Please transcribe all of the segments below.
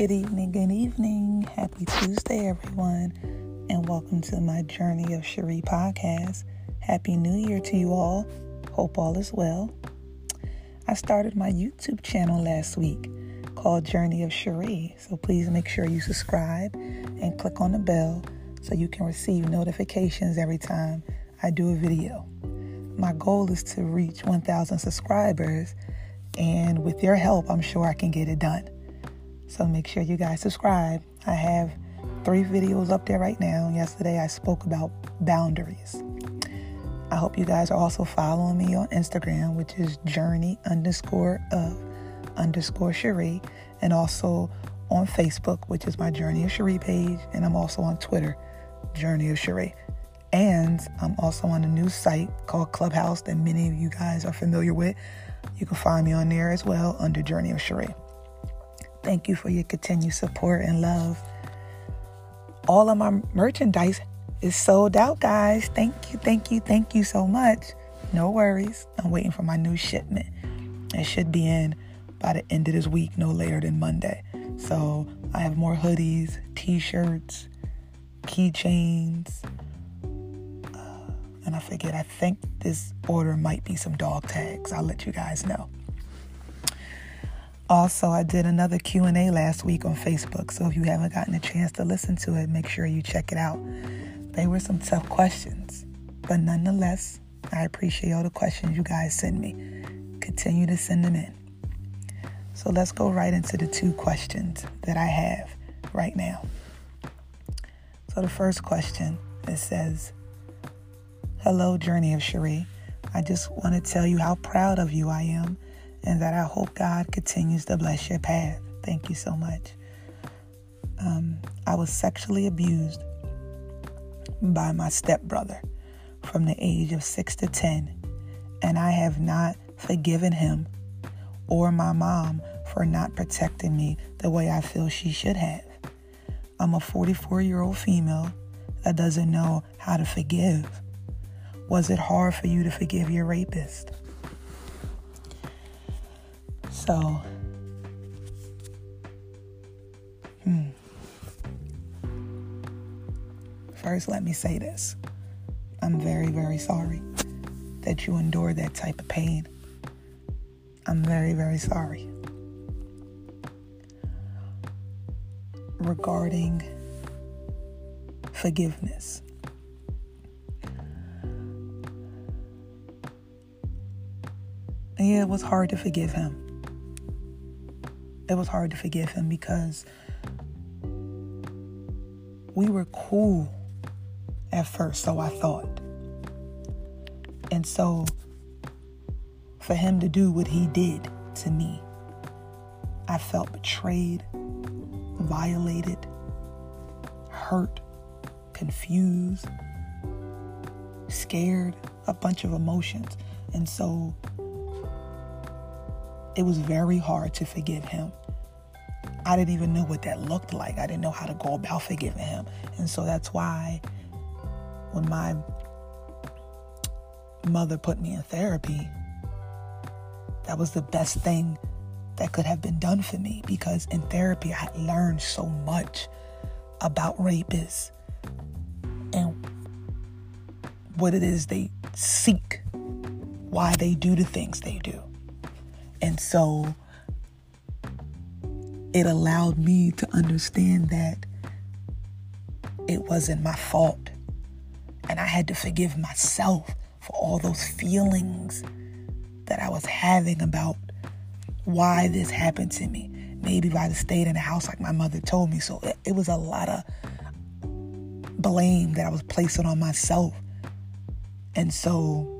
Good evening, good evening. Happy Tuesday, everyone, and welcome to my Journey of Cherie podcast. Happy New Year to you all. Hope all is well. I started my YouTube channel last week called Journey of Cherie, so please make sure you subscribe and click on the bell so you can receive notifications every time I do a video. My goal is to reach 1,000 subscribers, and with your help, I'm sure I can get it done. So make sure you guys subscribe. I have three videos up there right now. Yesterday I spoke about boundaries. I hope you guys are also following me on Instagram, which is journey underscore of underscore Cherie, and also on Facebook, which is my Journey of Cherie page, and I'm also on Twitter, Journey of Cherie. And I'm also on a new site called Clubhouse that many of you guys are familiar with. You can find me on there as well under Journey of Cherie. Thank you for your continued support and love. All of my merchandise is sold out, guys. Thank you, thank you, thank you so much. No worries. I'm waiting for my new shipment. It should be in by the end of this week, no later than Monday. So I have more hoodies, t shirts, keychains. Uh, and I forget, I think this order might be some dog tags. I'll let you guys know. Also, I did another Q&A last week on Facebook, so if you haven't gotten a chance to listen to it, make sure you check it out. They were some tough questions, but nonetheless, I appreciate all the questions you guys send me. Continue to send them in. So let's go right into the two questions that I have right now. So the first question it says, "Hello, Journey of Cherie. I just want to tell you how proud of you I am." And that I hope God continues to bless your path. Thank you so much. Um, I was sexually abused by my stepbrother from the age of six to 10, and I have not forgiven him or my mom for not protecting me the way I feel she should have. I'm a 44 year old female that doesn't know how to forgive. Was it hard for you to forgive your rapist? So, hmm. First, let me say this. I'm very, very sorry that you endured that type of pain. I'm very, very sorry. Regarding forgiveness. Yeah, it was hard to forgive him it was hard to forgive him because we were cool at first, so I thought. And so for him to do what he did to me, I felt betrayed, violated, hurt, confused, scared, a bunch of emotions. And so it was very hard to forgive him. I didn't even know what that looked like. I didn't know how to go about forgiving him. And so that's why when my mother put me in therapy, that was the best thing that could have been done for me because in therapy I had learned so much about rapists and what it is they seek, why they do the things they do. And so it allowed me to understand that it wasn't my fault. And I had to forgive myself for all those feelings that I was having about why this happened to me. Maybe if I'd stayed in the house like my mother told me. So it, it was a lot of blame that I was placing on myself. And so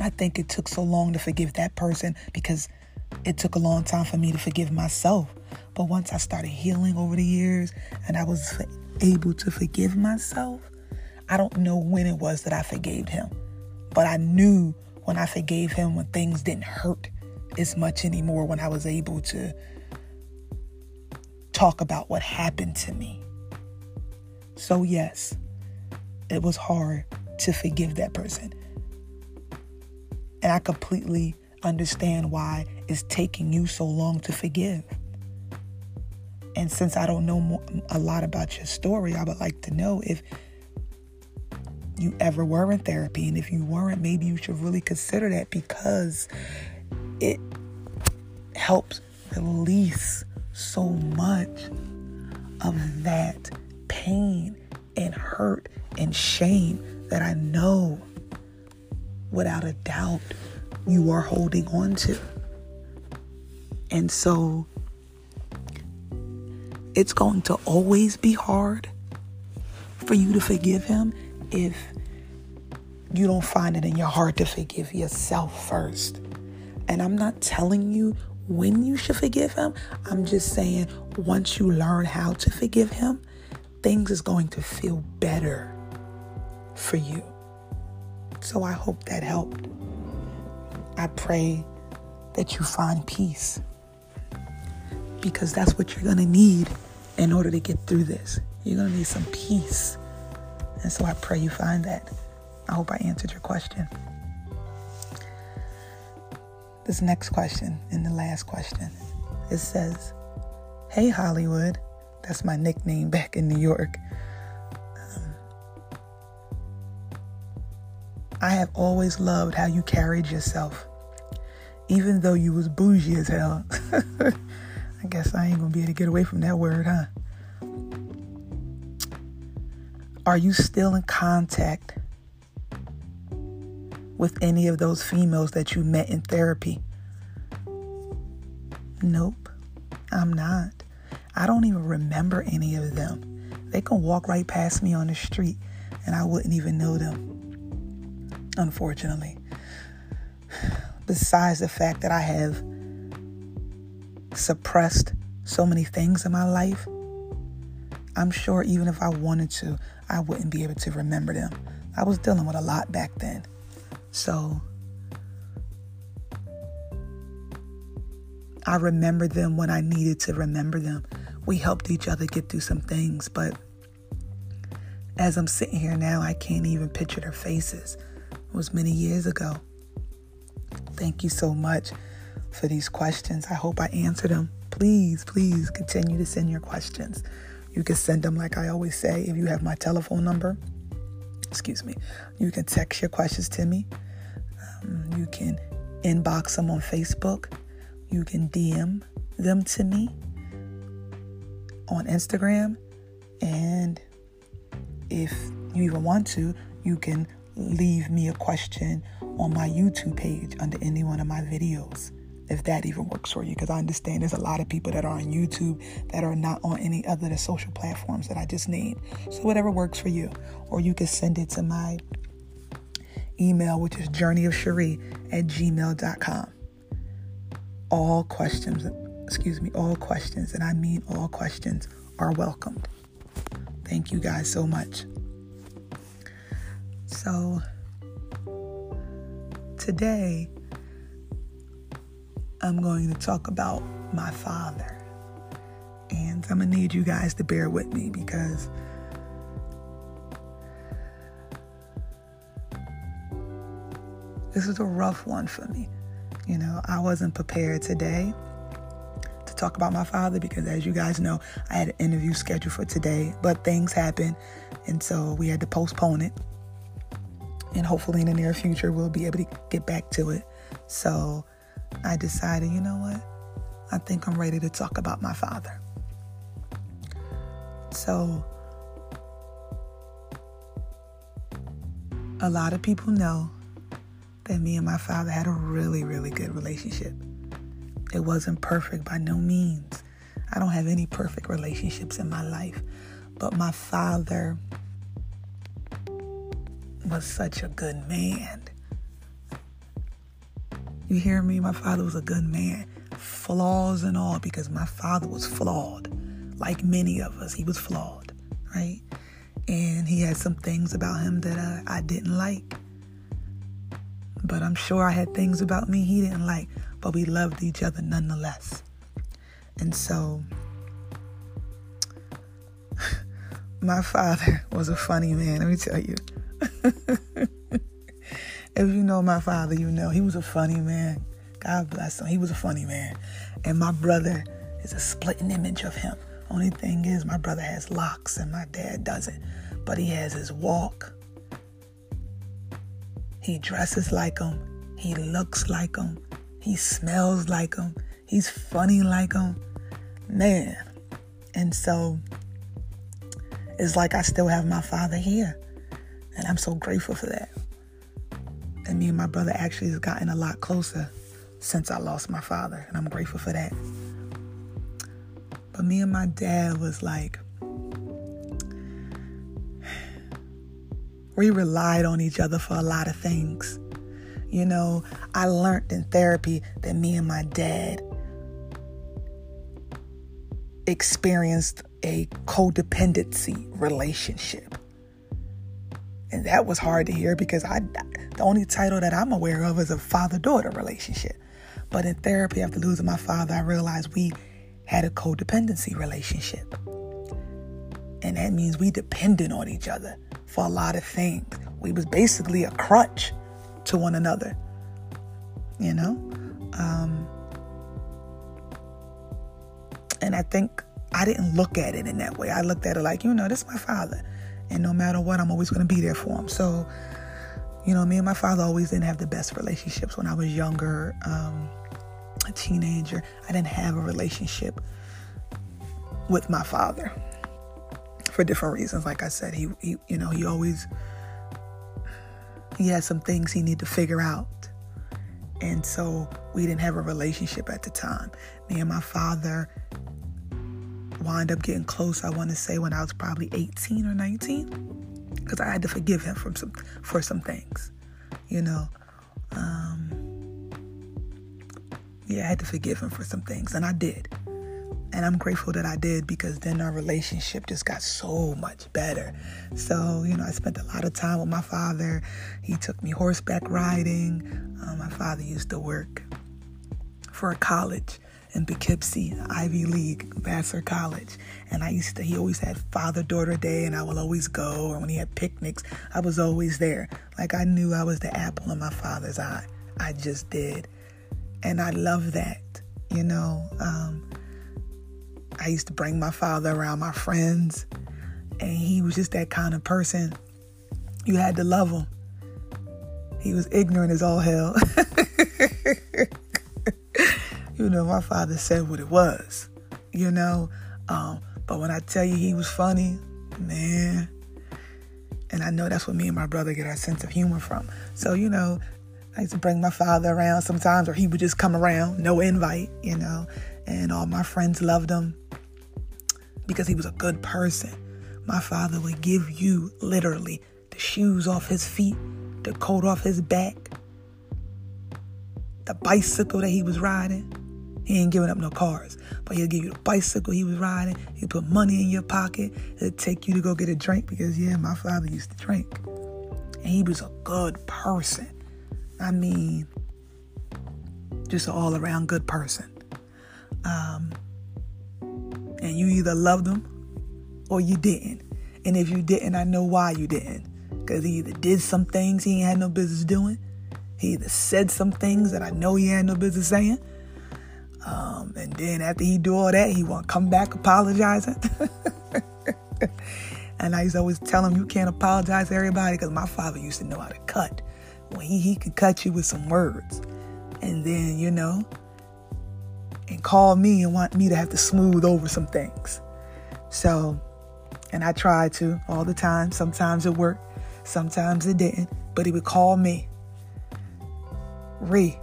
I think it took so long to forgive that person because it took a long time for me to forgive myself. But once I started healing over the years and I was able to forgive myself, I don't know when it was that I forgave him. But I knew when I forgave him when things didn't hurt as much anymore, when I was able to talk about what happened to me. So, yes, it was hard to forgive that person. And I completely understand why it's taking you so long to forgive. And since I don't know more, a lot about your story, I would like to know if you ever were in therapy. And if you weren't, maybe you should really consider that because it helps release so much of that pain and hurt and shame that I know without a doubt you are holding on to. And so it's going to always be hard for you to forgive him if you don't find it in your heart to forgive yourself first. And I'm not telling you when you should forgive him. I'm just saying once you learn how to forgive him, things is going to feel better for you. So I hope that helped. I pray that you find peace because that's what you're going to need in order to get through this. You're going to need some peace. And so I pray you find that. I hope I answered your question. This next question and the last question it says, Hey Hollywood, that's my nickname back in New York. Have always loved how you carried yourself, even though you was bougie as hell. I guess I ain't gonna be able to get away from that word, huh? Are you still in contact with any of those females that you met in therapy? Nope, I'm not. I don't even remember any of them. They can walk right past me on the street and I wouldn't even know them, unfortunately. Besides the fact that I have suppressed so many things in my life, I'm sure even if I wanted to, I wouldn't be able to remember them. I was dealing with a lot back then. So I remember them when I needed to remember them. We helped each other get through some things, but as I'm sitting here now, I can't even picture their faces. Was many years ago. Thank you so much for these questions. I hope I answered them. Please, please continue to send your questions. You can send them, like I always say, if you have my telephone number. Excuse me. You can text your questions to me. Um, you can inbox them on Facebook. You can DM them to me on Instagram. And if you even want to, you can leave me a question on my YouTube page under any one of my videos if that even works for you because I understand there's a lot of people that are on YouTube that are not on any other the social platforms that I just named. So whatever works for you. Or you can send it to my email, which is journeyofcherie at gmail.com. All questions, excuse me, all questions, and I mean all questions are welcomed. Thank you guys so much. So today I'm going to talk about my father. And I'm going to need you guys to bear with me because this is a rough one for me. You know, I wasn't prepared today to talk about my father because, as you guys know, I had an interview scheduled for today, but things happened, and so we had to postpone it. And hopefully, in the near future, we'll be able to get back to it. So, I decided, you know what? I think I'm ready to talk about my father. So, a lot of people know that me and my father had a really, really good relationship. It wasn't perfect by no means. I don't have any perfect relationships in my life, but my father was such a good man. You hear me? My father was a good man, flaws and all, because my father was flawed. Like many of us, he was flawed, right? And he had some things about him that uh, I didn't like. But I'm sure I had things about me he didn't like, but we loved each other nonetheless. And so, my father was a funny man, let me tell you. If you know my father, you know he was a funny man. God bless him. He was a funny man. And my brother is a splitting image of him. Only thing is, my brother has locks and my dad doesn't. But he has his walk. He dresses like him. He looks like him. He smells like him. He's funny like him. Man. And so it's like I still have my father here. And I'm so grateful for that. And me and my brother actually has gotten a lot closer since I lost my father. And I'm grateful for that. But me and my dad was like, we relied on each other for a lot of things. You know, I learned in therapy that me and my dad experienced a codependency relationship. And that was hard to hear because I the only title that I'm aware of is a father-daughter relationship. But in therapy after losing my father, I realized we had a codependency relationship. And that means we depended on each other for a lot of things. We was basically a crutch to one another. You know? Um, and I think I didn't look at it in that way. I looked at it like, you know, this is my father. And no matter what, I'm always going to be there for him. So, you know, me and my father always didn't have the best relationships when I was younger, um, a teenager. I didn't have a relationship with my father for different reasons. Like I said, he, he you know, he always he had some things he needed to figure out. And so we didn't have a relationship at the time. Me and my father wind up getting close, I want to say, when I was probably 18 or 19. Because I had to forgive him from some for some things. You know. Um, yeah, I had to forgive him for some things, and I did. And I'm grateful that I did because then our relationship just got so much better. So, you know, I spent a lot of time with my father. He took me horseback riding. Um, my father used to work for a college in Poughkeepsie, Ivy League, Vassar College. And I used to, he always had father daughter day, and I will always go. Or when he had picnics, I was always there. Like I knew I was the apple in my father's eye. I just did. And I love that, you know. Um, I used to bring my father around my friends, and he was just that kind of person. You had to love him. He was ignorant as all hell. you know, my father said what it was, you know. Um, but when I tell you he was funny, man, and I know that's what me and my brother get our sense of humor from. So, you know, I used to bring my father around sometimes, or he would just come around, no invite, you know, and all my friends loved him because he was a good person. My father would give you literally the shoes off his feet, the coat off his back, the bicycle that he was riding. He ain't giving up no cars, but he'll give you the bicycle he was riding. He'll put money in your pocket. He'll take you to go get a drink because, yeah, my father used to drink. And he was a good person. I mean, just an all around good person. Um, and you either loved him or you didn't. And if you didn't, I know why you didn't. Because he either did some things he ain't had no business doing, he either said some things that I know he had no business saying. Um, and then after he do all that, he want to come back apologizing. and I used to always tell him, you can't apologize to everybody because my father used to know how to cut. When he, he could cut you with some words. And then, you know, and call me and want me to have to smooth over some things. So, and I tried to all the time. Sometimes it worked, sometimes it didn't. But he would call me, Ree.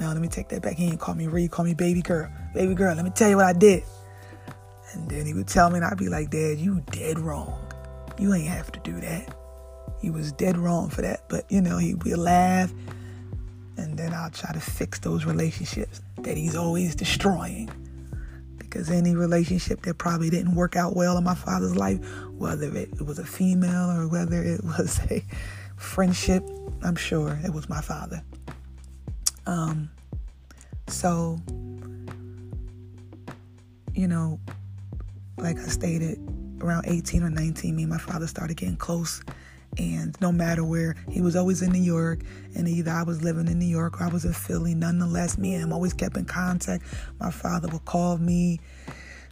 Now let me take that back. He didn't call me Ree, call me baby girl. Baby girl, let me tell you what I did. And then he would tell me, and I'd be like, Dad, you dead wrong. You ain't have to do that. He was dead wrong for that. But you know, he'd be laugh and then I'll try to fix those relationships that he's always destroying. Because any relationship that probably didn't work out well in my father's life, whether it was a female or whether it was a friendship, I'm sure it was my father. Um, so, you know, like I stated, around 18 or 19, me and my father started getting close and no matter where, he was always in New York, and either I was living in New York or I was in Philly. Nonetheless, me and him always kept in contact. My father would call me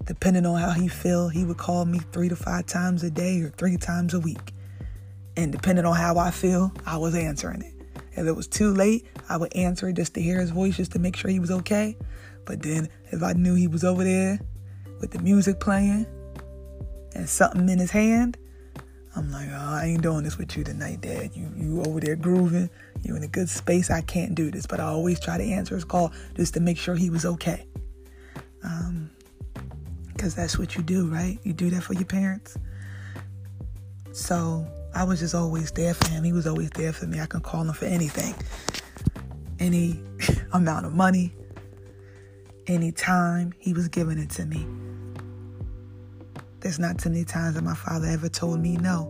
depending on how he feel, he would call me three to five times a day or three times a week. And depending on how I feel, I was answering it. If it was too late, I would answer just to hear his voice, just to make sure he was okay. But then if I knew he was over there with the music playing and something in his hand, I'm like, oh, I ain't doing this with you tonight, Dad. You you over there grooving. You in a good space. I can't do this. But I always try to answer his call just to make sure he was okay. Um, because that's what you do, right? You do that for your parents. So I was just always there for him. He was always there for me. I can call him for anything, any amount of money, any time. He was giving it to me. There's not too many times that my father ever told me no.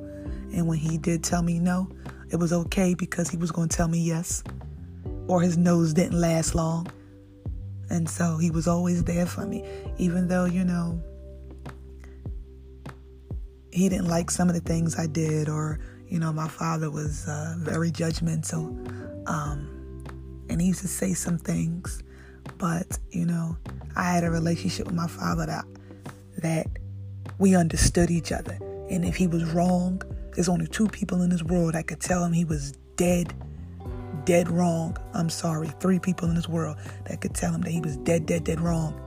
And when he did tell me no, it was okay because he was going to tell me yes. Or his nose didn't last long. And so he was always there for me, even though, you know, he didn't like some of the things I did, or, you know, my father was uh, very judgmental. Um, and he used to say some things, but, you know, I had a relationship with my father that, that we understood each other. And if he was wrong, there's only two people in this world that could tell him he was dead dead wrong. I'm sorry, three people in this world that could tell him that he was dead, dead, dead wrong.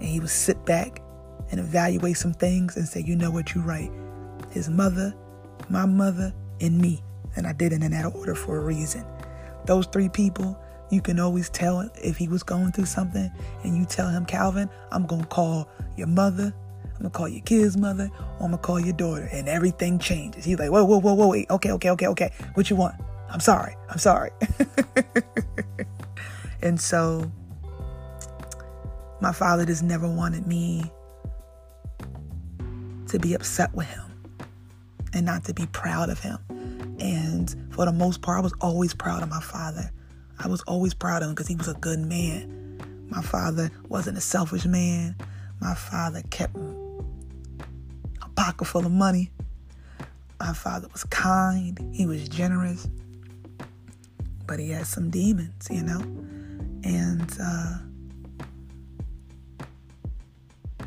And he would sit back and evaluate some things and say, you know what, you're right. His mother, my mother, and me. And I did it in that order for a reason. Those three people, you can always tell if he was going through something and you tell him, Calvin, I'm going to call your mother, I'm gonna call your kid's mother, or I'm gonna call your daughter, and everything changes. He's like, whoa, whoa, whoa, whoa, wait, okay, okay, okay, okay. What you want? I'm sorry. I'm sorry. and so my father just never wanted me to be upset with him and not to be proud of him. And for the most part, I was always proud of my father. I was always proud of him because he was a good man. My father wasn't a selfish man. My father kept a pocket full of money. My father was kind. He was generous but he has some demons, you know? And uh,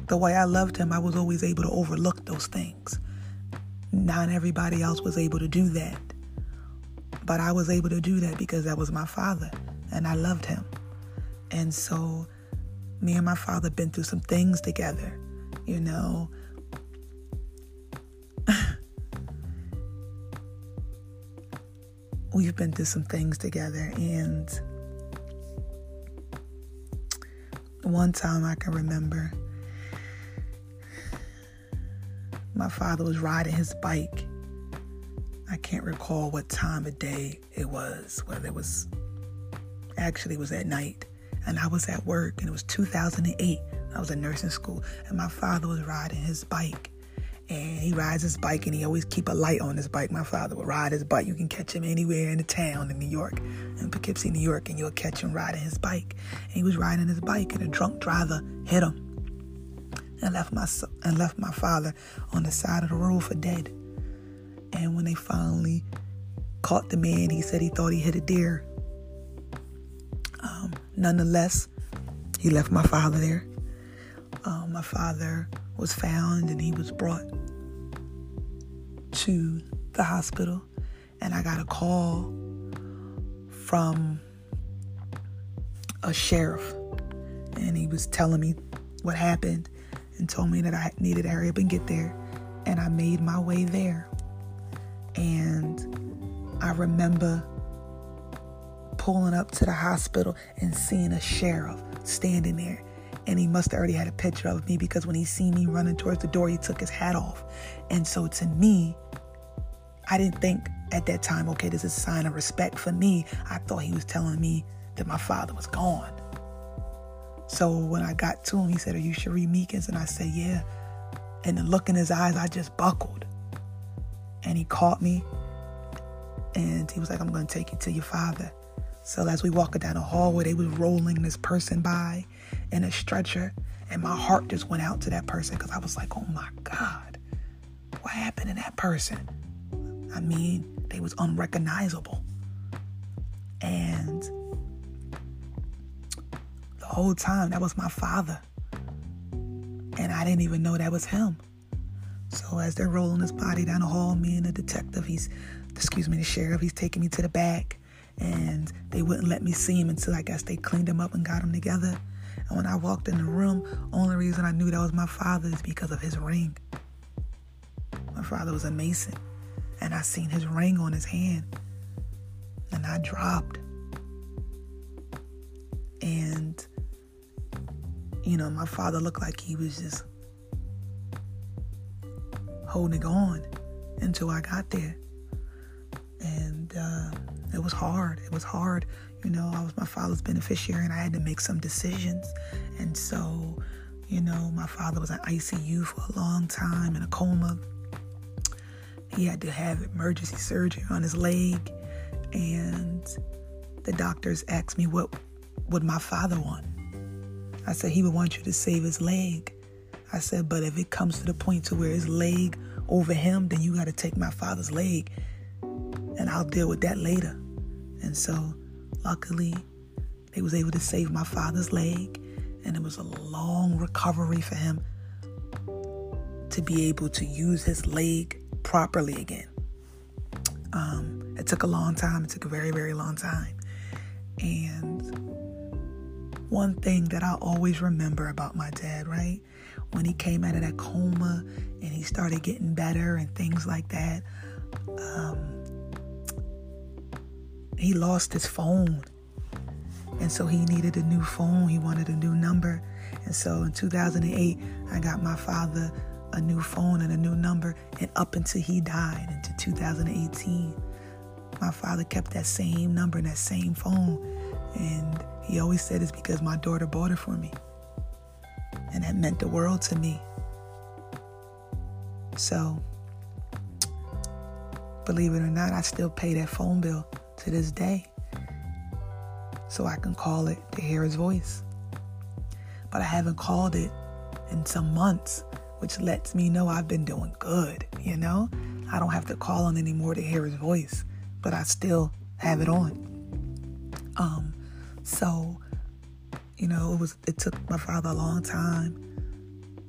the way I loved him, I was always able to overlook those things. Not everybody else was able to do that. But I was able to do that because that was my father and I loved him. And so me and my father been through some things together, you know. we've been through some things together and one time I can remember my father was riding his bike. I can't recall what time of day it was, whether it was actually it was at night and I was at work and it was 2008. I was in nursing school and my father was riding his bike and he rides his bike and he always keep a light on his bike. My father would ride his bike. You can catch him anywhere in the town in New York, in Poughkeepsie, New York, and you'll catch him riding his bike. And he was riding his bike and a drunk driver hit him and left my and left my father on the side of the road for dead. And when they finally caught the man, he said he thought he hit a deer. Um, nonetheless, he left my father there. Um, my father was found and he was brought to the hospital. And I got a call from a sheriff. And he was telling me what happened and told me that I needed to hurry up and get there. And I made my way there. And I remember pulling up to the hospital and seeing a sheriff standing there and he must have already had a picture of me because when he seen me running towards the door, he took his hat off. And so to me, I didn't think at that time, okay, this is a sign of respect for me. I thought he was telling me that my father was gone. So when I got to him, he said, Are you Cherie Meekins? And I said, Yeah. And the look in his eyes, I just buckled. And he caught me and he was like, I'm to take you to your father. So as we walked down the hallway, they was rolling this person by in a stretcher, and my heart just went out to that person because I was like, oh my God, what happened to that person? I mean, they was unrecognizable. And the whole time, that was my father. And I didn't even know that was him. So as they're rolling his body down the hall, me and the detective, he's, excuse me, the sheriff, he's taking me to the back. And they wouldn't let me see him until I guess they cleaned him up and got him together. And when I walked in the room, only reason I knew that was my father is because of his ring. My father was a mason, and I seen his ring on his hand, and I dropped. And you know, my father looked like he was just holding on until I got there. And uh, it was hard. It was hard. You know, I was my father's beneficiary and I had to make some decisions. And so, you know, my father was in ICU for a long time in a coma. He had to have emergency surgery on his leg. And the doctors asked me what would my father want. I said he would want you to save his leg. I said, but if it comes to the point to where his leg over him, then you got to take my father's leg, and I'll deal with that later. And so, luckily, they was able to save my father's leg, and it was a long recovery for him to be able to use his leg properly again. Um, it took a long time. It took a very, very long time. And one thing that I always remember about my dad, right? When he came out of that coma and he started getting better and things like that, um, he lost his phone. And so he needed a new phone. He wanted a new number. And so in 2008, I got my father a new phone and a new number. And up until he died into 2018, my father kept that same number and that same phone. And he always said it's because my daughter bought it for me. And that meant the world to me. So, believe it or not, I still pay that phone bill to this day. So I can call it to hear his voice. But I haven't called it in some months, which lets me know I've been doing good, you know? I don't have to call him anymore to hear his voice, but I still have it on. Um, so, you know, it was it took my father a long time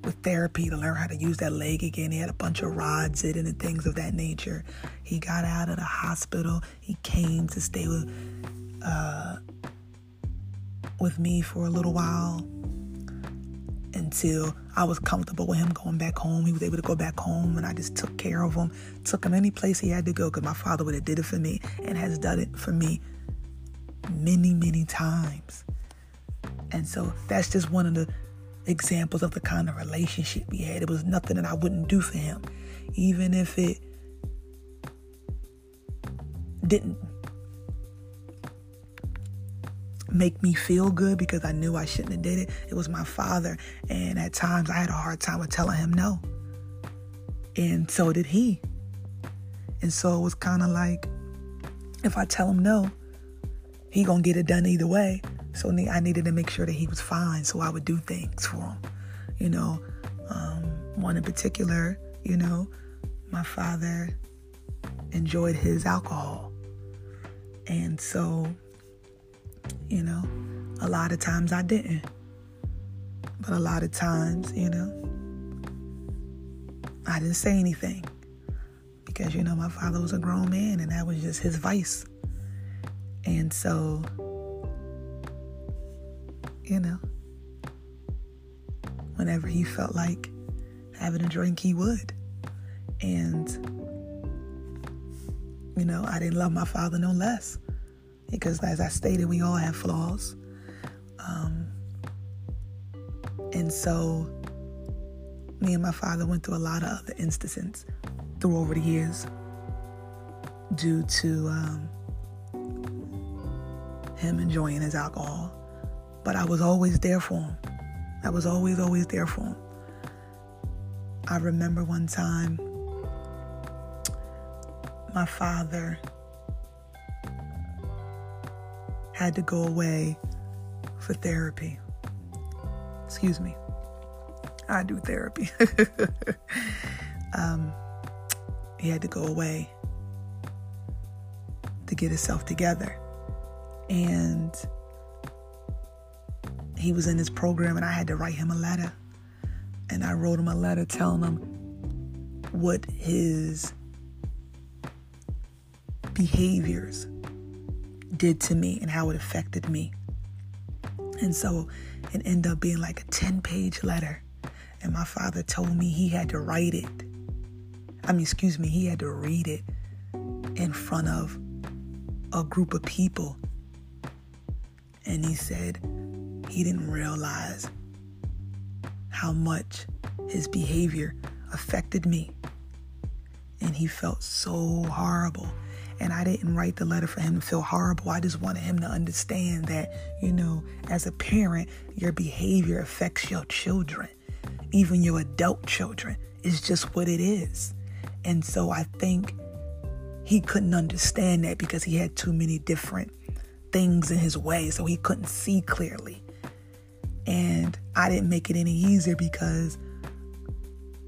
with therapy to learn how to use that leg again. He had a bunch of rods in it and things of that nature. He got out of the hospital. He came to stay with uh, with me for a little while until I was comfortable with him going back home. He was able to go back home, and I just took care of him. Took him any place he had to go because my father would have did it for me and has done it for me many, many times. And so that's just one of the examples of the kind of relationship we had. It was nothing that I wouldn't do for him, even if it didn't make me feel good because I knew I shouldn't have did it. It was my father, and at times I had a hard time with telling him no. And so did he. And so it was kind of like if I tell him no, he gonna get it done either way. So I needed to make sure that he was fine, so I would do things for him. You know, um, one in particular, you know, my father enjoyed his alcohol, and so, you know, a lot of times I didn't, but a lot of times, you know, I didn't say anything because you know my father was a grown man, and that was just his vice. And so, you know, whenever he felt like having a drink, he would. And, you know, I didn't love my father no less. Because, as I stated, we all have flaws. Um, and so, me and my father went through a lot of other instances through over the years due to um, him enjoying his alcohol. But I was always there for him. I was always, always there for him. I remember one time my father had to go away for therapy. Excuse me. I do therapy. um, he had to go away to get himself together and he was in this program and I had to write him a letter. And I wrote him a letter telling him what his behaviors did to me and how it affected me. And so it ended up being like a 10 page letter. And my father told me he had to write it. I mean, excuse me, he had to read it in front of a group of people. And he said he didn't realize how much his behavior affected me. And he felt so horrible. And I didn't write the letter for him to feel horrible. I just wanted him to understand that, you know, as a parent, your behavior affects your children, even your adult children. It's just what it is. And so I think he couldn't understand that because he had too many different things in his way, so he couldn't see clearly. And I didn't make it any easier because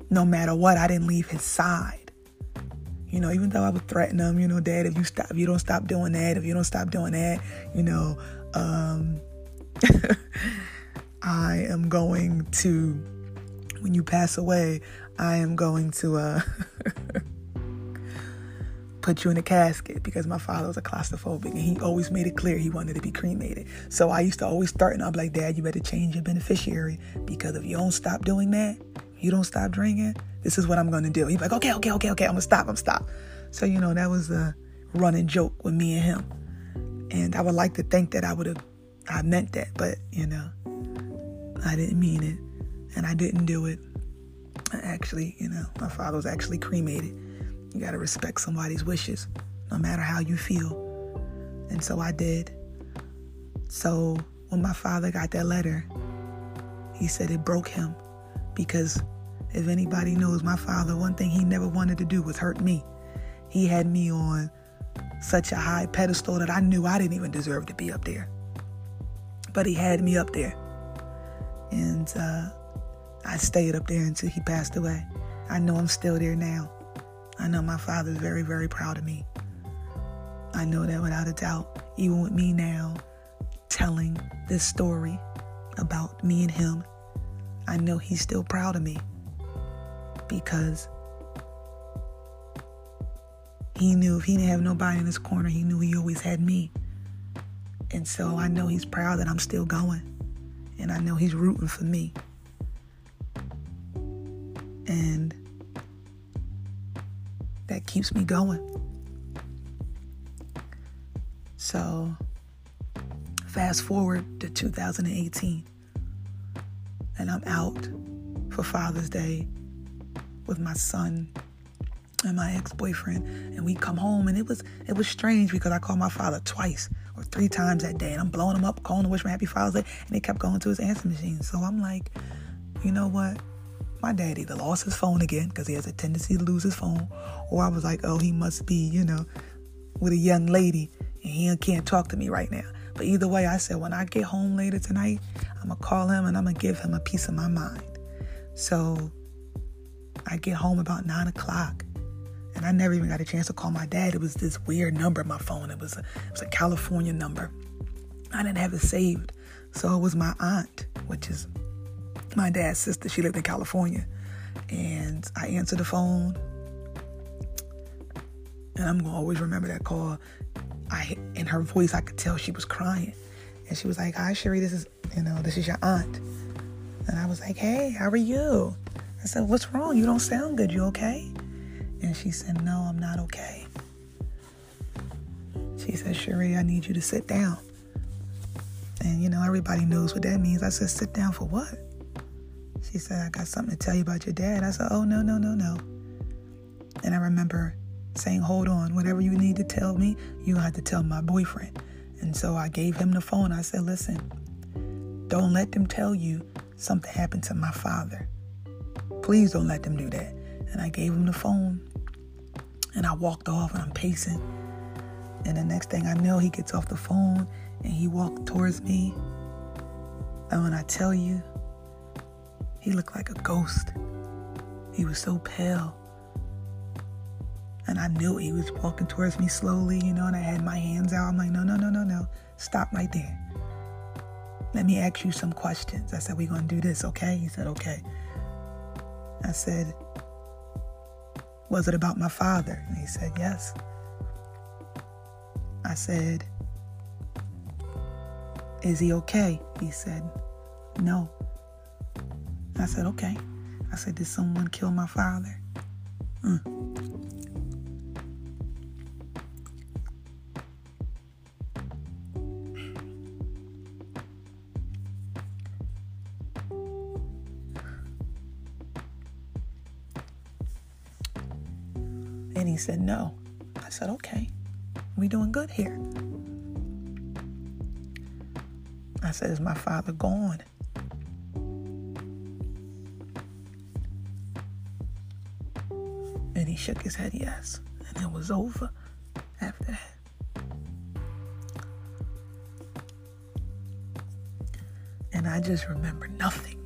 no matter what, I didn't leave his side. You know, even though I would threaten him, you know, Dad, if you stop, if you don't stop doing that, if you don't stop doing that, you know, um, I am going to, when you pass away, I am going to, uh, put you in a casket because my father was a claustrophobic and he always made it clear he wanted to be cremated. So I used to always start and I'm like, Dad, you better change your beneficiary because if you don't stop doing that, you don't stop drinking, this is what I'm to do. He's like, okay, okay, okay, okay, I'm to stop, I'm stop. So, you know, that was a running joke with me and him. And I would like to think that I would have, I meant that, but, you know, I didn't mean it and I didn't do it. I actually, you know, my father was actually cremated. You got to respect somebody's wishes, no matter how you feel. And so I did. So when my father got that letter, he said it broke him because if anybody knows my father, one thing he never wanted to do was hurt me. He had me on such a high pedestal that I knew I didn't even deserve to be up there. But he had me up there. And uh, I stayed up there until he passed away. I know I'm still there now. I know my father's very, very proud of me. I know that without a doubt, even with me now telling this story about me and him, I know he's still proud of me because he knew if he didn't have nobody in his corner, he knew he always had me. And so I know he's proud that I'm still going. And I know he's rooting for me. And that keeps me going. So, fast forward to 2018, and I'm out for Father's Day with my son and my ex-boyfriend and we come home and it was it was strange because I called my father twice or three times that day and I'm blowing him up calling to wish him happy Father's Day and he kept going to his answer machine so I'm like you know what my dad either lost his phone again because he has a tendency to lose his phone, or I was like, oh, he must be, you know, with a young lady and he can't talk to me right now. But either way, I said, when I get home later tonight, I'm going to call him and I'm going to give him a piece of my mind. So I get home about nine o'clock and I never even got a chance to call my dad. It was this weird number on my phone. It was a, it was a California number. I didn't have it saved. So it was my aunt, which is my dad's sister. She lived in California. And I answered the phone. And I'm gonna always remember that call. I in her voice I could tell she was crying. And she was like, Hi Cherie, this is you know, this is your aunt. And I was like, Hey, how are you? I said, What's wrong? You don't sound good, you okay? And she said, No, I'm not okay. She said, Cherie, I need you to sit down. And you know, everybody knows what that means. I said, Sit down for what? She said, I got something to tell you about your dad. I said, Oh, no, no, no, no. And I remember saying, Hold on, whatever you need to tell me, you have to tell my boyfriend. And so I gave him the phone. I said, Listen, don't let them tell you something happened to my father. Please don't let them do that. And I gave him the phone. And I walked off and I'm pacing. And the next thing I know, he gets off the phone and he walked towards me. And when I tell you, he looked like a ghost. He was so pale. And I knew he was walking towards me slowly, you know, and I had my hands out. I'm like, no, no, no, no, no. Stop right there. Let me ask you some questions. I said, we're going to do this, okay? He said, okay. I said, Was it about my father? And he said, Yes. I said, Is he okay? He said, No. I said, Okay. I said, Did someone kill my father? Mm. And he said, No. I said, Okay. We doing good here. I said, Is my father gone? He shook his head, Yes. And it was over after that. And I just remember nothing.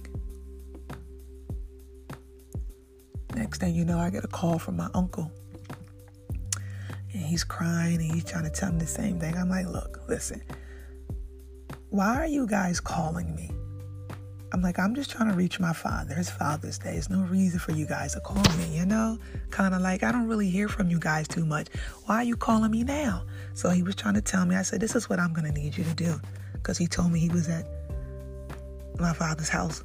Next thing you know, I get a call from my uncle and he's crying and he's trying to tell me the same thing. I'm like, look, listen, why are you guys calling me? I'm like, I'm just trying to reach my father. It's Father's Day. There's no reason for you guys to call me, you know? Kind of like, I don't really hear from you guys too much. Why are you calling me now? So he was trying to tell me, I said, this is what I'm going to need you to do. Because he told me he was at my father's house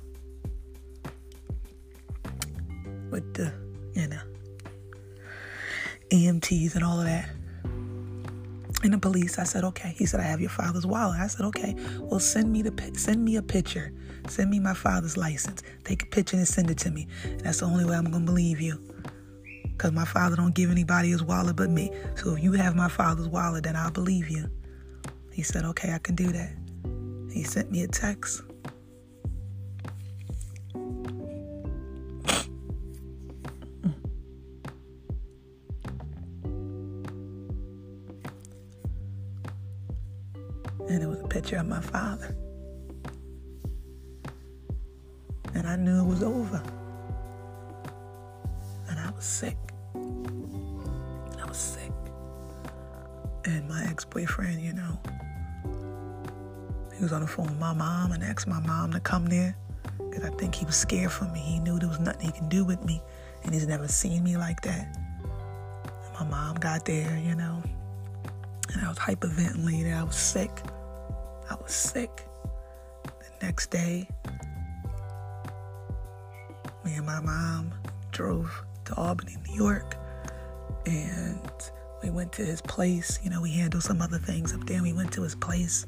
with the, you know, EMTs and all of that. And the police, I said, okay. He said, I have your father's wallet. I said, okay. Well, send me the send me a picture. Send me my father's license. Take a picture and send it to me. That's the only way I'm gonna believe you. Cause my father don't give anybody his wallet but me. So if you have my father's wallet, then I'll believe you. He said, okay, I can do that. He sent me a text. and it was a picture of my father. And I knew it was over. And I was sick. I was sick. And my ex boyfriend, you know, he was on the phone with my mom and asked my mom to come there because I think he was scared for me. He knew there was nothing he can do with me, and he's never seen me like that. And my mom got there, you know, and I was hyperventilating. I was sick. I was sick. The next day, me and my mom drove to Albany, New York, and we went to his place. You know, we handled some other things up there, we went to his place.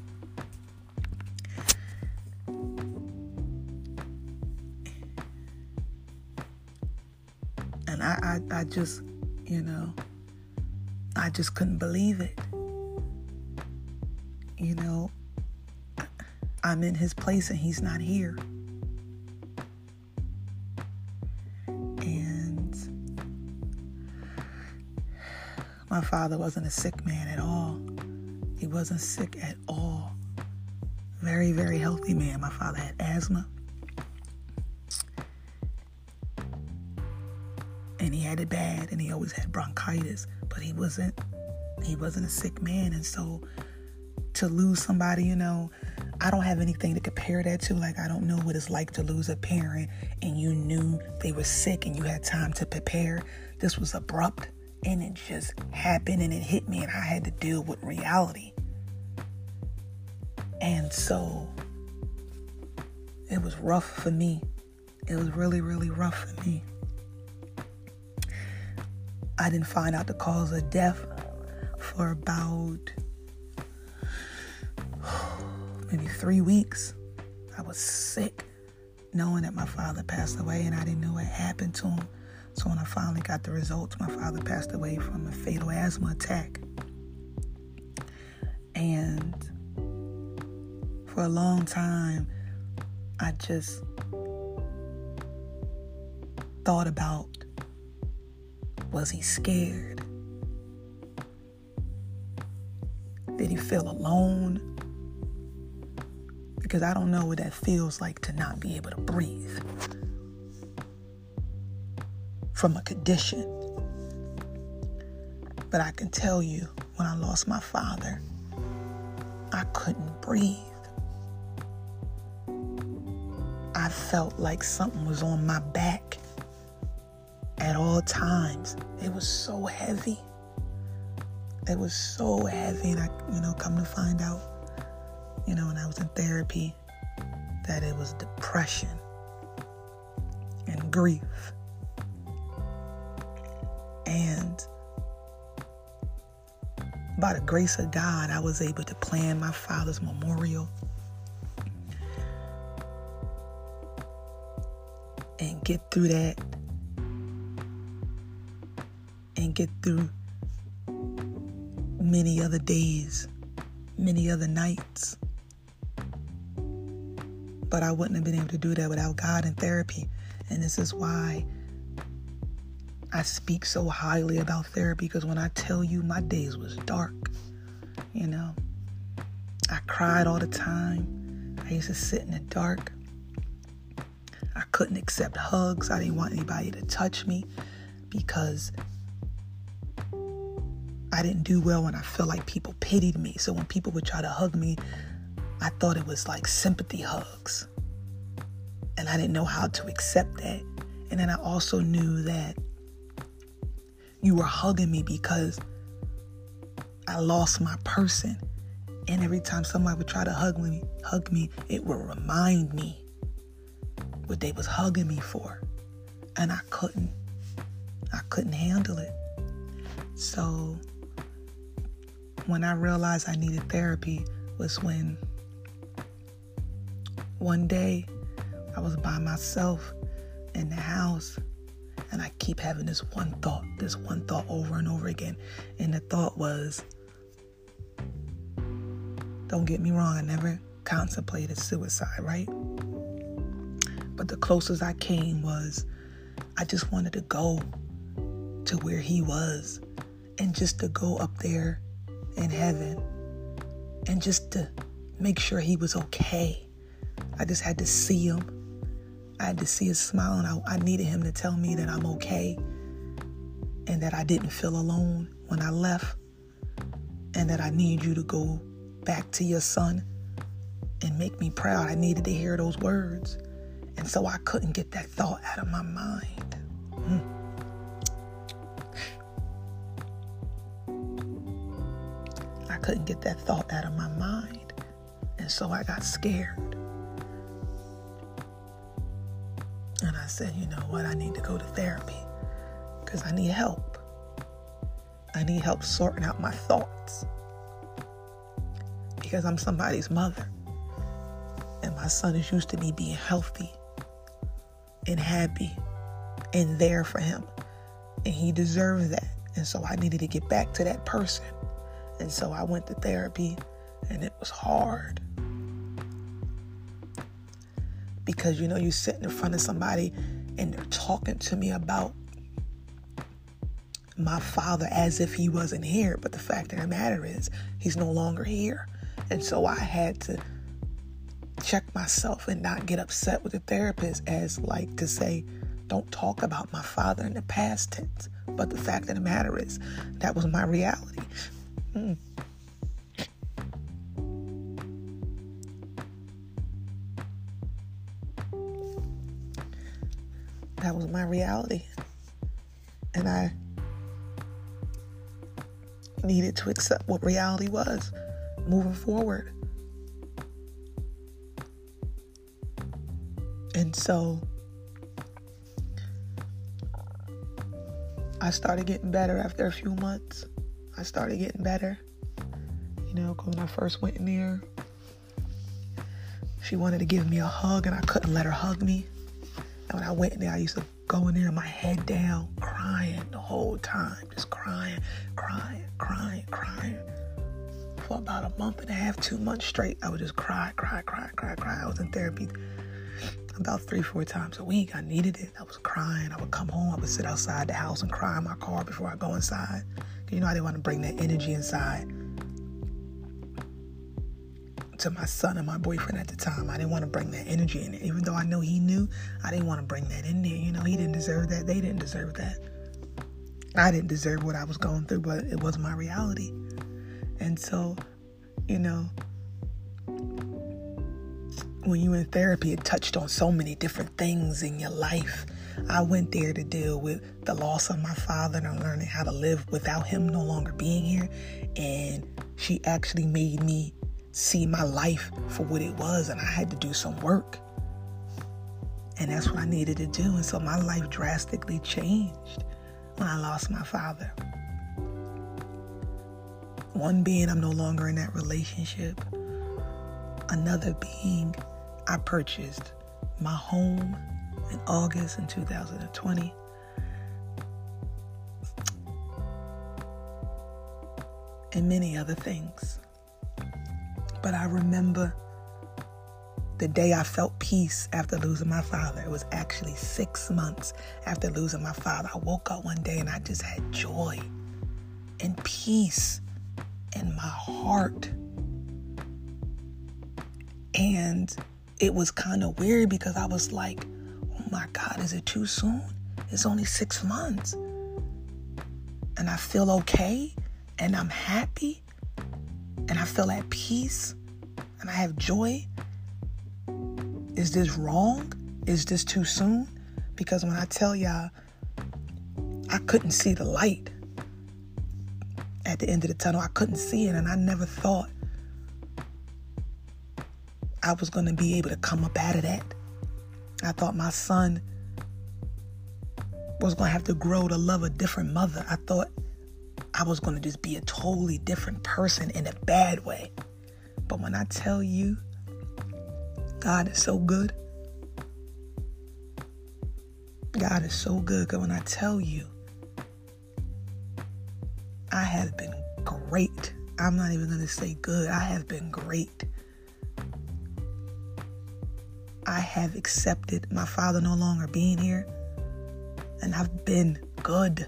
And I, I, I just, you know, I just couldn't believe it. You know, I'm in his place and he's not here. My father wasn't a sick man at all. He wasn't sick at all. Very, very healthy man. My father had asthma. And he had it bad and he always had bronchitis, but he wasn't he wasn't a sick man and so to lose somebody, you know, I don't have anything to compare that to. Like, I don't know what it's like to lose a parent and you knew they were sick and you had time to prepare. This was abrupt and it just happened and it hit me and I had to deal with reality. And so it was rough for me. It was really, really rough for me. I didn't find out the cause of death for about maybe three weeks. I was sick knowing that my father passed away and I didn't know what happened to him. So when I finally got the results, my father passed away from a fatal asthma attack. And for a long time, I just thought about was he scared? Did he feel alone? because I don't know what that feels like to not be able to breathe from a condition. But I can tell you, when I lost my father, I couldn't breathe. I felt like something was on my back at all times. It was so heavy. It was so heavy. And I, you know, come to find out, you know, when I was in therapy, that it was depression and grief. And by the grace of God, I was able to plan my father's memorial and get through that and get through many other days, many other nights. But I wouldn't have been able to do that without God and therapy. And this is why I speak so highly about therapy because when I tell you my days was dark, you know, I cried all the time. I used to sit in the dark. I couldn't accept hugs. I didn't want anybody to touch me because I didn't do well when I felt like people pitied me. So when people would try to hug me, I thought it was like sympathy hugs. And I didn't know how to accept that. And then I also knew that you were hugging me because I lost my person. And every time somebody would try to hug me, hug me, it would remind me what they was hugging me for. And I couldn't. I couldn't handle it. So when I realized I needed therapy was when one day I was by myself in the house and I keep having this one thought, this one thought over and over again. And the thought was, don't get me wrong, I never contemplated suicide, right? But the closest I came was I just wanted to go to where he was and just to go up there in heaven and just to make sure he was okay. I just had to see him. I had to see his smile, and I, I needed him to tell me that I'm okay and that I didn't feel alone when I left, and that I need you to go back to your son and make me proud. I needed to hear those words. And so I couldn't get that thought out of my mind. Mm. couldn't get that thought out of my mind. And so I got scared. Said, you know what? I need to go to therapy because I need help. I need help sorting out my thoughts because I'm somebody's mother. And my son is used to me being healthy and happy and there for him. And he deserves that. And so I needed to get back to that person. And so I went to therapy and it was hard. Because you know, you're sitting in front of somebody and they're talking to me about my father as if he wasn't here. But the fact of the matter is, he's no longer here. And so I had to check myself and not get upset with the therapist as like to say, don't talk about my father in the past tense. But the fact of the matter is, that was my reality. Mm. That was my reality. And I needed to accept what reality was moving forward. And so I started getting better after a few months. I started getting better. You know, when I first went in there, she wanted to give me a hug and I couldn't let her hug me. When I went in there, I used to go in there, my head down, crying the whole time, just crying, crying, crying, crying. For about a month and a half, two months straight, I would just cry, cry, cry, cry, cry. I was in therapy about three, four times a week. I needed it. I was crying. I would come home. I would sit outside the house and cry in my car before I go inside. You know, I didn't want to bring that energy inside to my son and my boyfriend at the time. I didn't want to bring that energy in. Even though I know he knew, I didn't want to bring that in there. You know, he didn't deserve that. They didn't deserve that. I didn't deserve what I was going through, but it was my reality. And so, you know, when you in therapy, it touched on so many different things in your life I went there to deal with the loss of my father and learning how to live without him no longer being here. And she actually made me see my life for what it was, and I had to do some work. And that's what I needed to do. And so my life drastically changed when I lost my father. One being, I'm no longer in that relationship. Another being, I purchased my home in August in 2020. And many other things. But I remember the day I felt peace after losing my father. It was actually six months after losing my father. I woke up one day and I just had joy and peace in my heart. And it was kind of weird because I was like, oh my God, is it too soon? It's only six months. And I feel okay and I'm happy and I feel at peace and I have joy is this wrong? Is this too soon? Because when I tell y'all, I couldn't see the light at the end of the tunnel. I couldn't see it, and I never thought I was going to be able to come up out of that. I thought my son was going to have to grow to love a different mother. I thought I was going to just be a totally different person in a bad way. But when I tell you God is so good. God is so good. Because when I tell you, I have been great. I'm not even going to say good. I have been great. I have accepted my father no longer being here. And I've been good.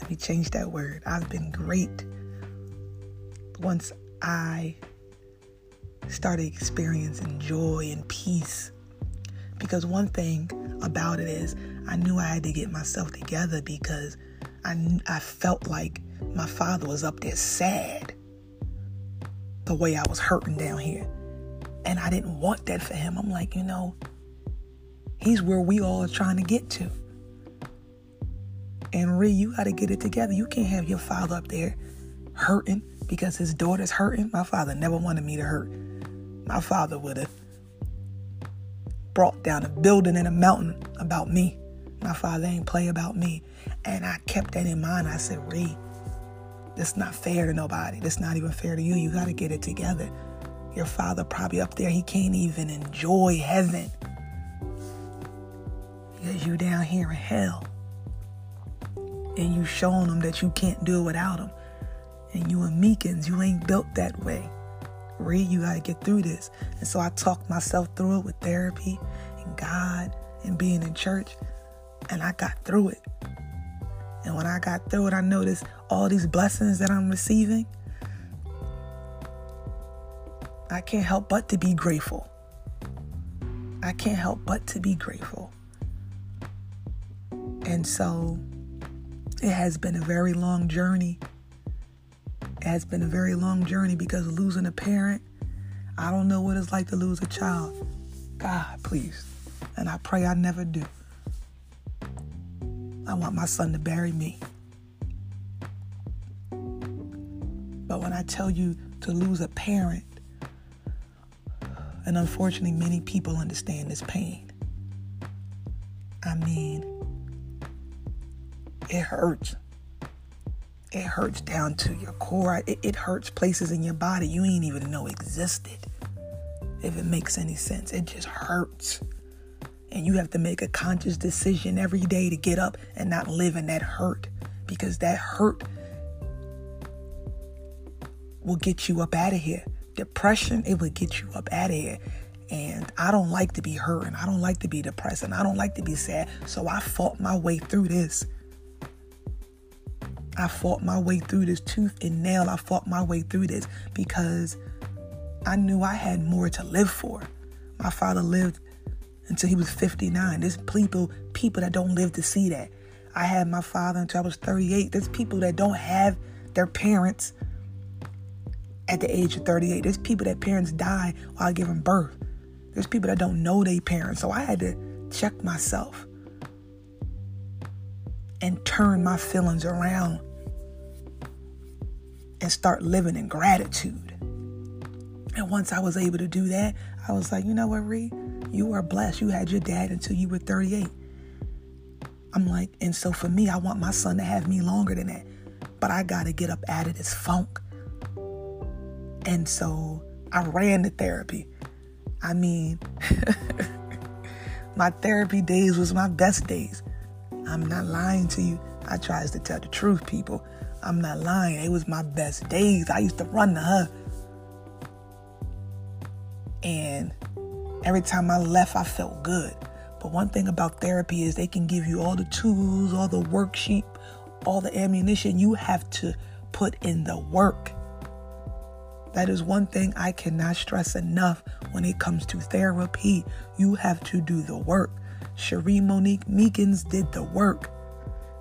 Let me change that word. I've been great. Once I started experiencing joy and peace. Because one thing about it is, I knew I had to get myself together because I, I felt like my father was up there sad the way I was hurting down here. And I didn't want that for him. I'm like, you know, he's where we all are trying to get to. And Ree, you got to get it together. You can't have your father up there hurting because his daughter's hurting. My father never wanted me to hurt my father would have brought down a building and a mountain about me. My father ain't play about me. And I kept that in mind. I said, Ree, this not fair to nobody. This not even fair to you. You got to get it together. Your father probably up there, he can't even enjoy heaven. Because you down here in hell. And you showing them that you can't do it without them. And you and Meekins, you ain't built that way. Reed, you got to get through this. And so I talked myself through it with therapy and God and being in church. And I got through it. And when I got through it, I noticed all these blessings that I'm receiving. I can't help but to be grateful. I can't help but to be grateful. And so it has been a very long journey it has been a very long journey because losing a parent, I don't know what it's like to lose a child. God, please. And I pray I never do. I want my son to bury me. But when I tell you to lose a parent, and unfortunately, many people understand this pain. I mean, it hurts it hurts down to your core. It, it hurts places in your body you ain't even know existed. If it makes any sense, it just hurts. And you have to make a conscious decision every day to get up and not live in that hurt because that hurt will get you up out of here. Depression, it will get you up out of here. And I don't like to be hurt and I don't like to be depressed and I don't like to be sad. So I fought my way through this. I fought my way through this tooth and nail. I fought my way through this because I knew I had more to live for. My father lived until he was 59. There's people people that don't live to see that. I had my father until I was 38. There's people that don't have their parents at the age of 38. There's people that parents die while giving birth. There's people that don't know their parents. So I had to check myself and turn my feelings around and start living in gratitude. And once I was able to do that, I was like, you know what, Ree? You are blessed. You had your dad until you were 38. I'm like, and so for me, I want my son to have me longer than that. But I got to get up out of this funk. And so I ran to therapy. I mean, my therapy days was my best days. I'm not lying to you. I tries to tell the truth, people. I'm not lying. It was my best days. I used to run to her. And every time I left, I felt good. But one thing about therapy is they can give you all the tools, all the worksheet, all the ammunition. You have to put in the work. That is one thing I cannot stress enough when it comes to therapy. You have to do the work. Cherie Monique Meekins did the work.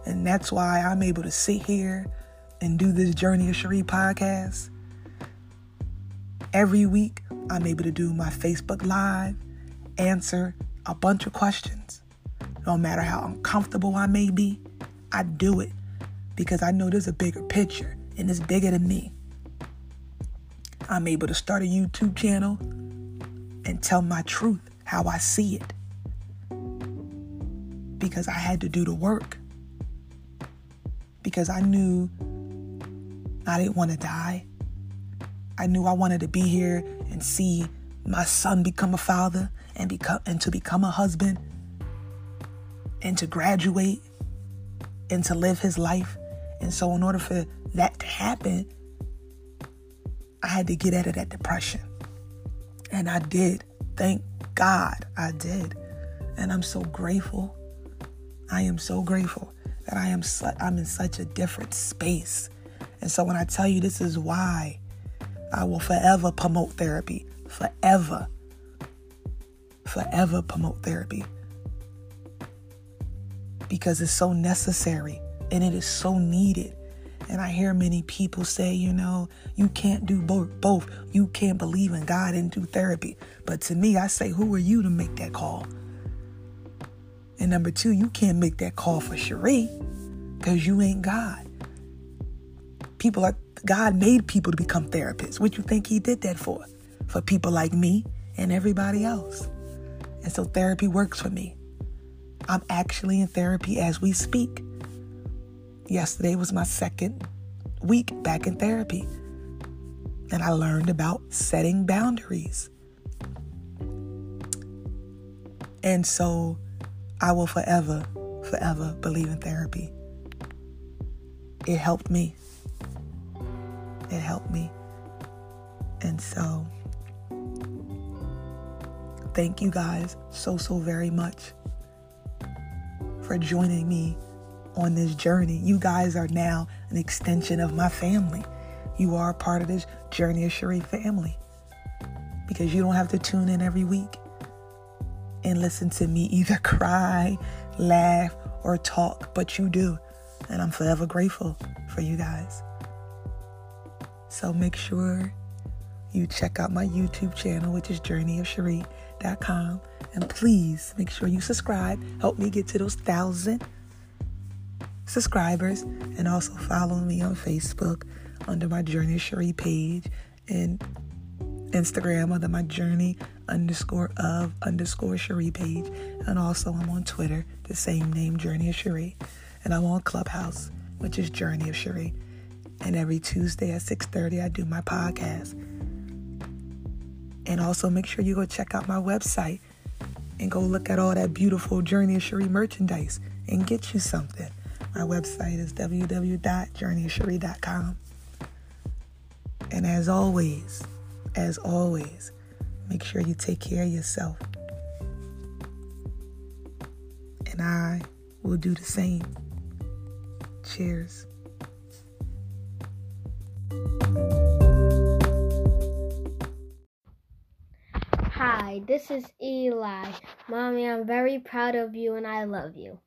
And that's why I'm able to sit here and do this Journey of Cherie podcast. Every week, I'm able to do my Facebook Live, answer a bunch of questions. No matter how uncomfortable I may be, I do it because I know there's a bigger picture and it's bigger than me. I'm able to start a YouTube channel and tell my truth, how I see it. Because I had to do the work. Because I knew I didn't want to die. I knew I wanted to be here and see my son become a father and become and to become a husband and to graduate and to live his life. And so in order for that to happen, I had to get out of that depression. And I did. Thank God I did. And I'm so grateful. I am so grateful that I am su- I'm in such a different space. And so when I tell you this is why I will forever promote therapy, forever, forever promote therapy because it's so necessary and it is so needed. And I hear many people say, you know, you can't do both. You can't believe in God and do therapy. But to me, I say, who are you to make that call? And number two, you can't make that call for Cherie because you ain't God. People are God made people to become therapists. What you think He did that for? For people like me and everybody else. And so therapy works for me. I'm actually in therapy as we speak. Yesterday was my second week back in therapy. And I learned about setting boundaries. And so I will forever, forever believe in therapy. It helped me. It helped me. And so, thank you guys so, so very much for joining me on this journey. You guys are now an extension of my family. You are a part of this Journey of Cherie family because you don't have to tune in every week and listen to me either cry, laugh, or talk, but you do. And I'm forever grateful for you guys. So make sure you check out my YouTube channel, which is journeyofcherie.com. And please make sure you subscribe. Help me get to those thousand subscribers. And also follow me on Facebook under my Journey of Cherie page and Instagram under my Journey underscore of underscore Cherie page. And also I'm on Twitter, the same name, Journey of Cherie. And I'm on Clubhouse, which is Journey of Cherie. And every Tuesday at 6:30 I do my podcast. And also make sure you go check out my website and go look at all that beautiful Journey of Cherie merchandise and get you something. My website is www.journeyofcherie.com. And as always, as always, make sure you take care of yourself. And I will do the same. Cheers. Hi, this is Eli. Mommy, I'm very proud of you and I love you.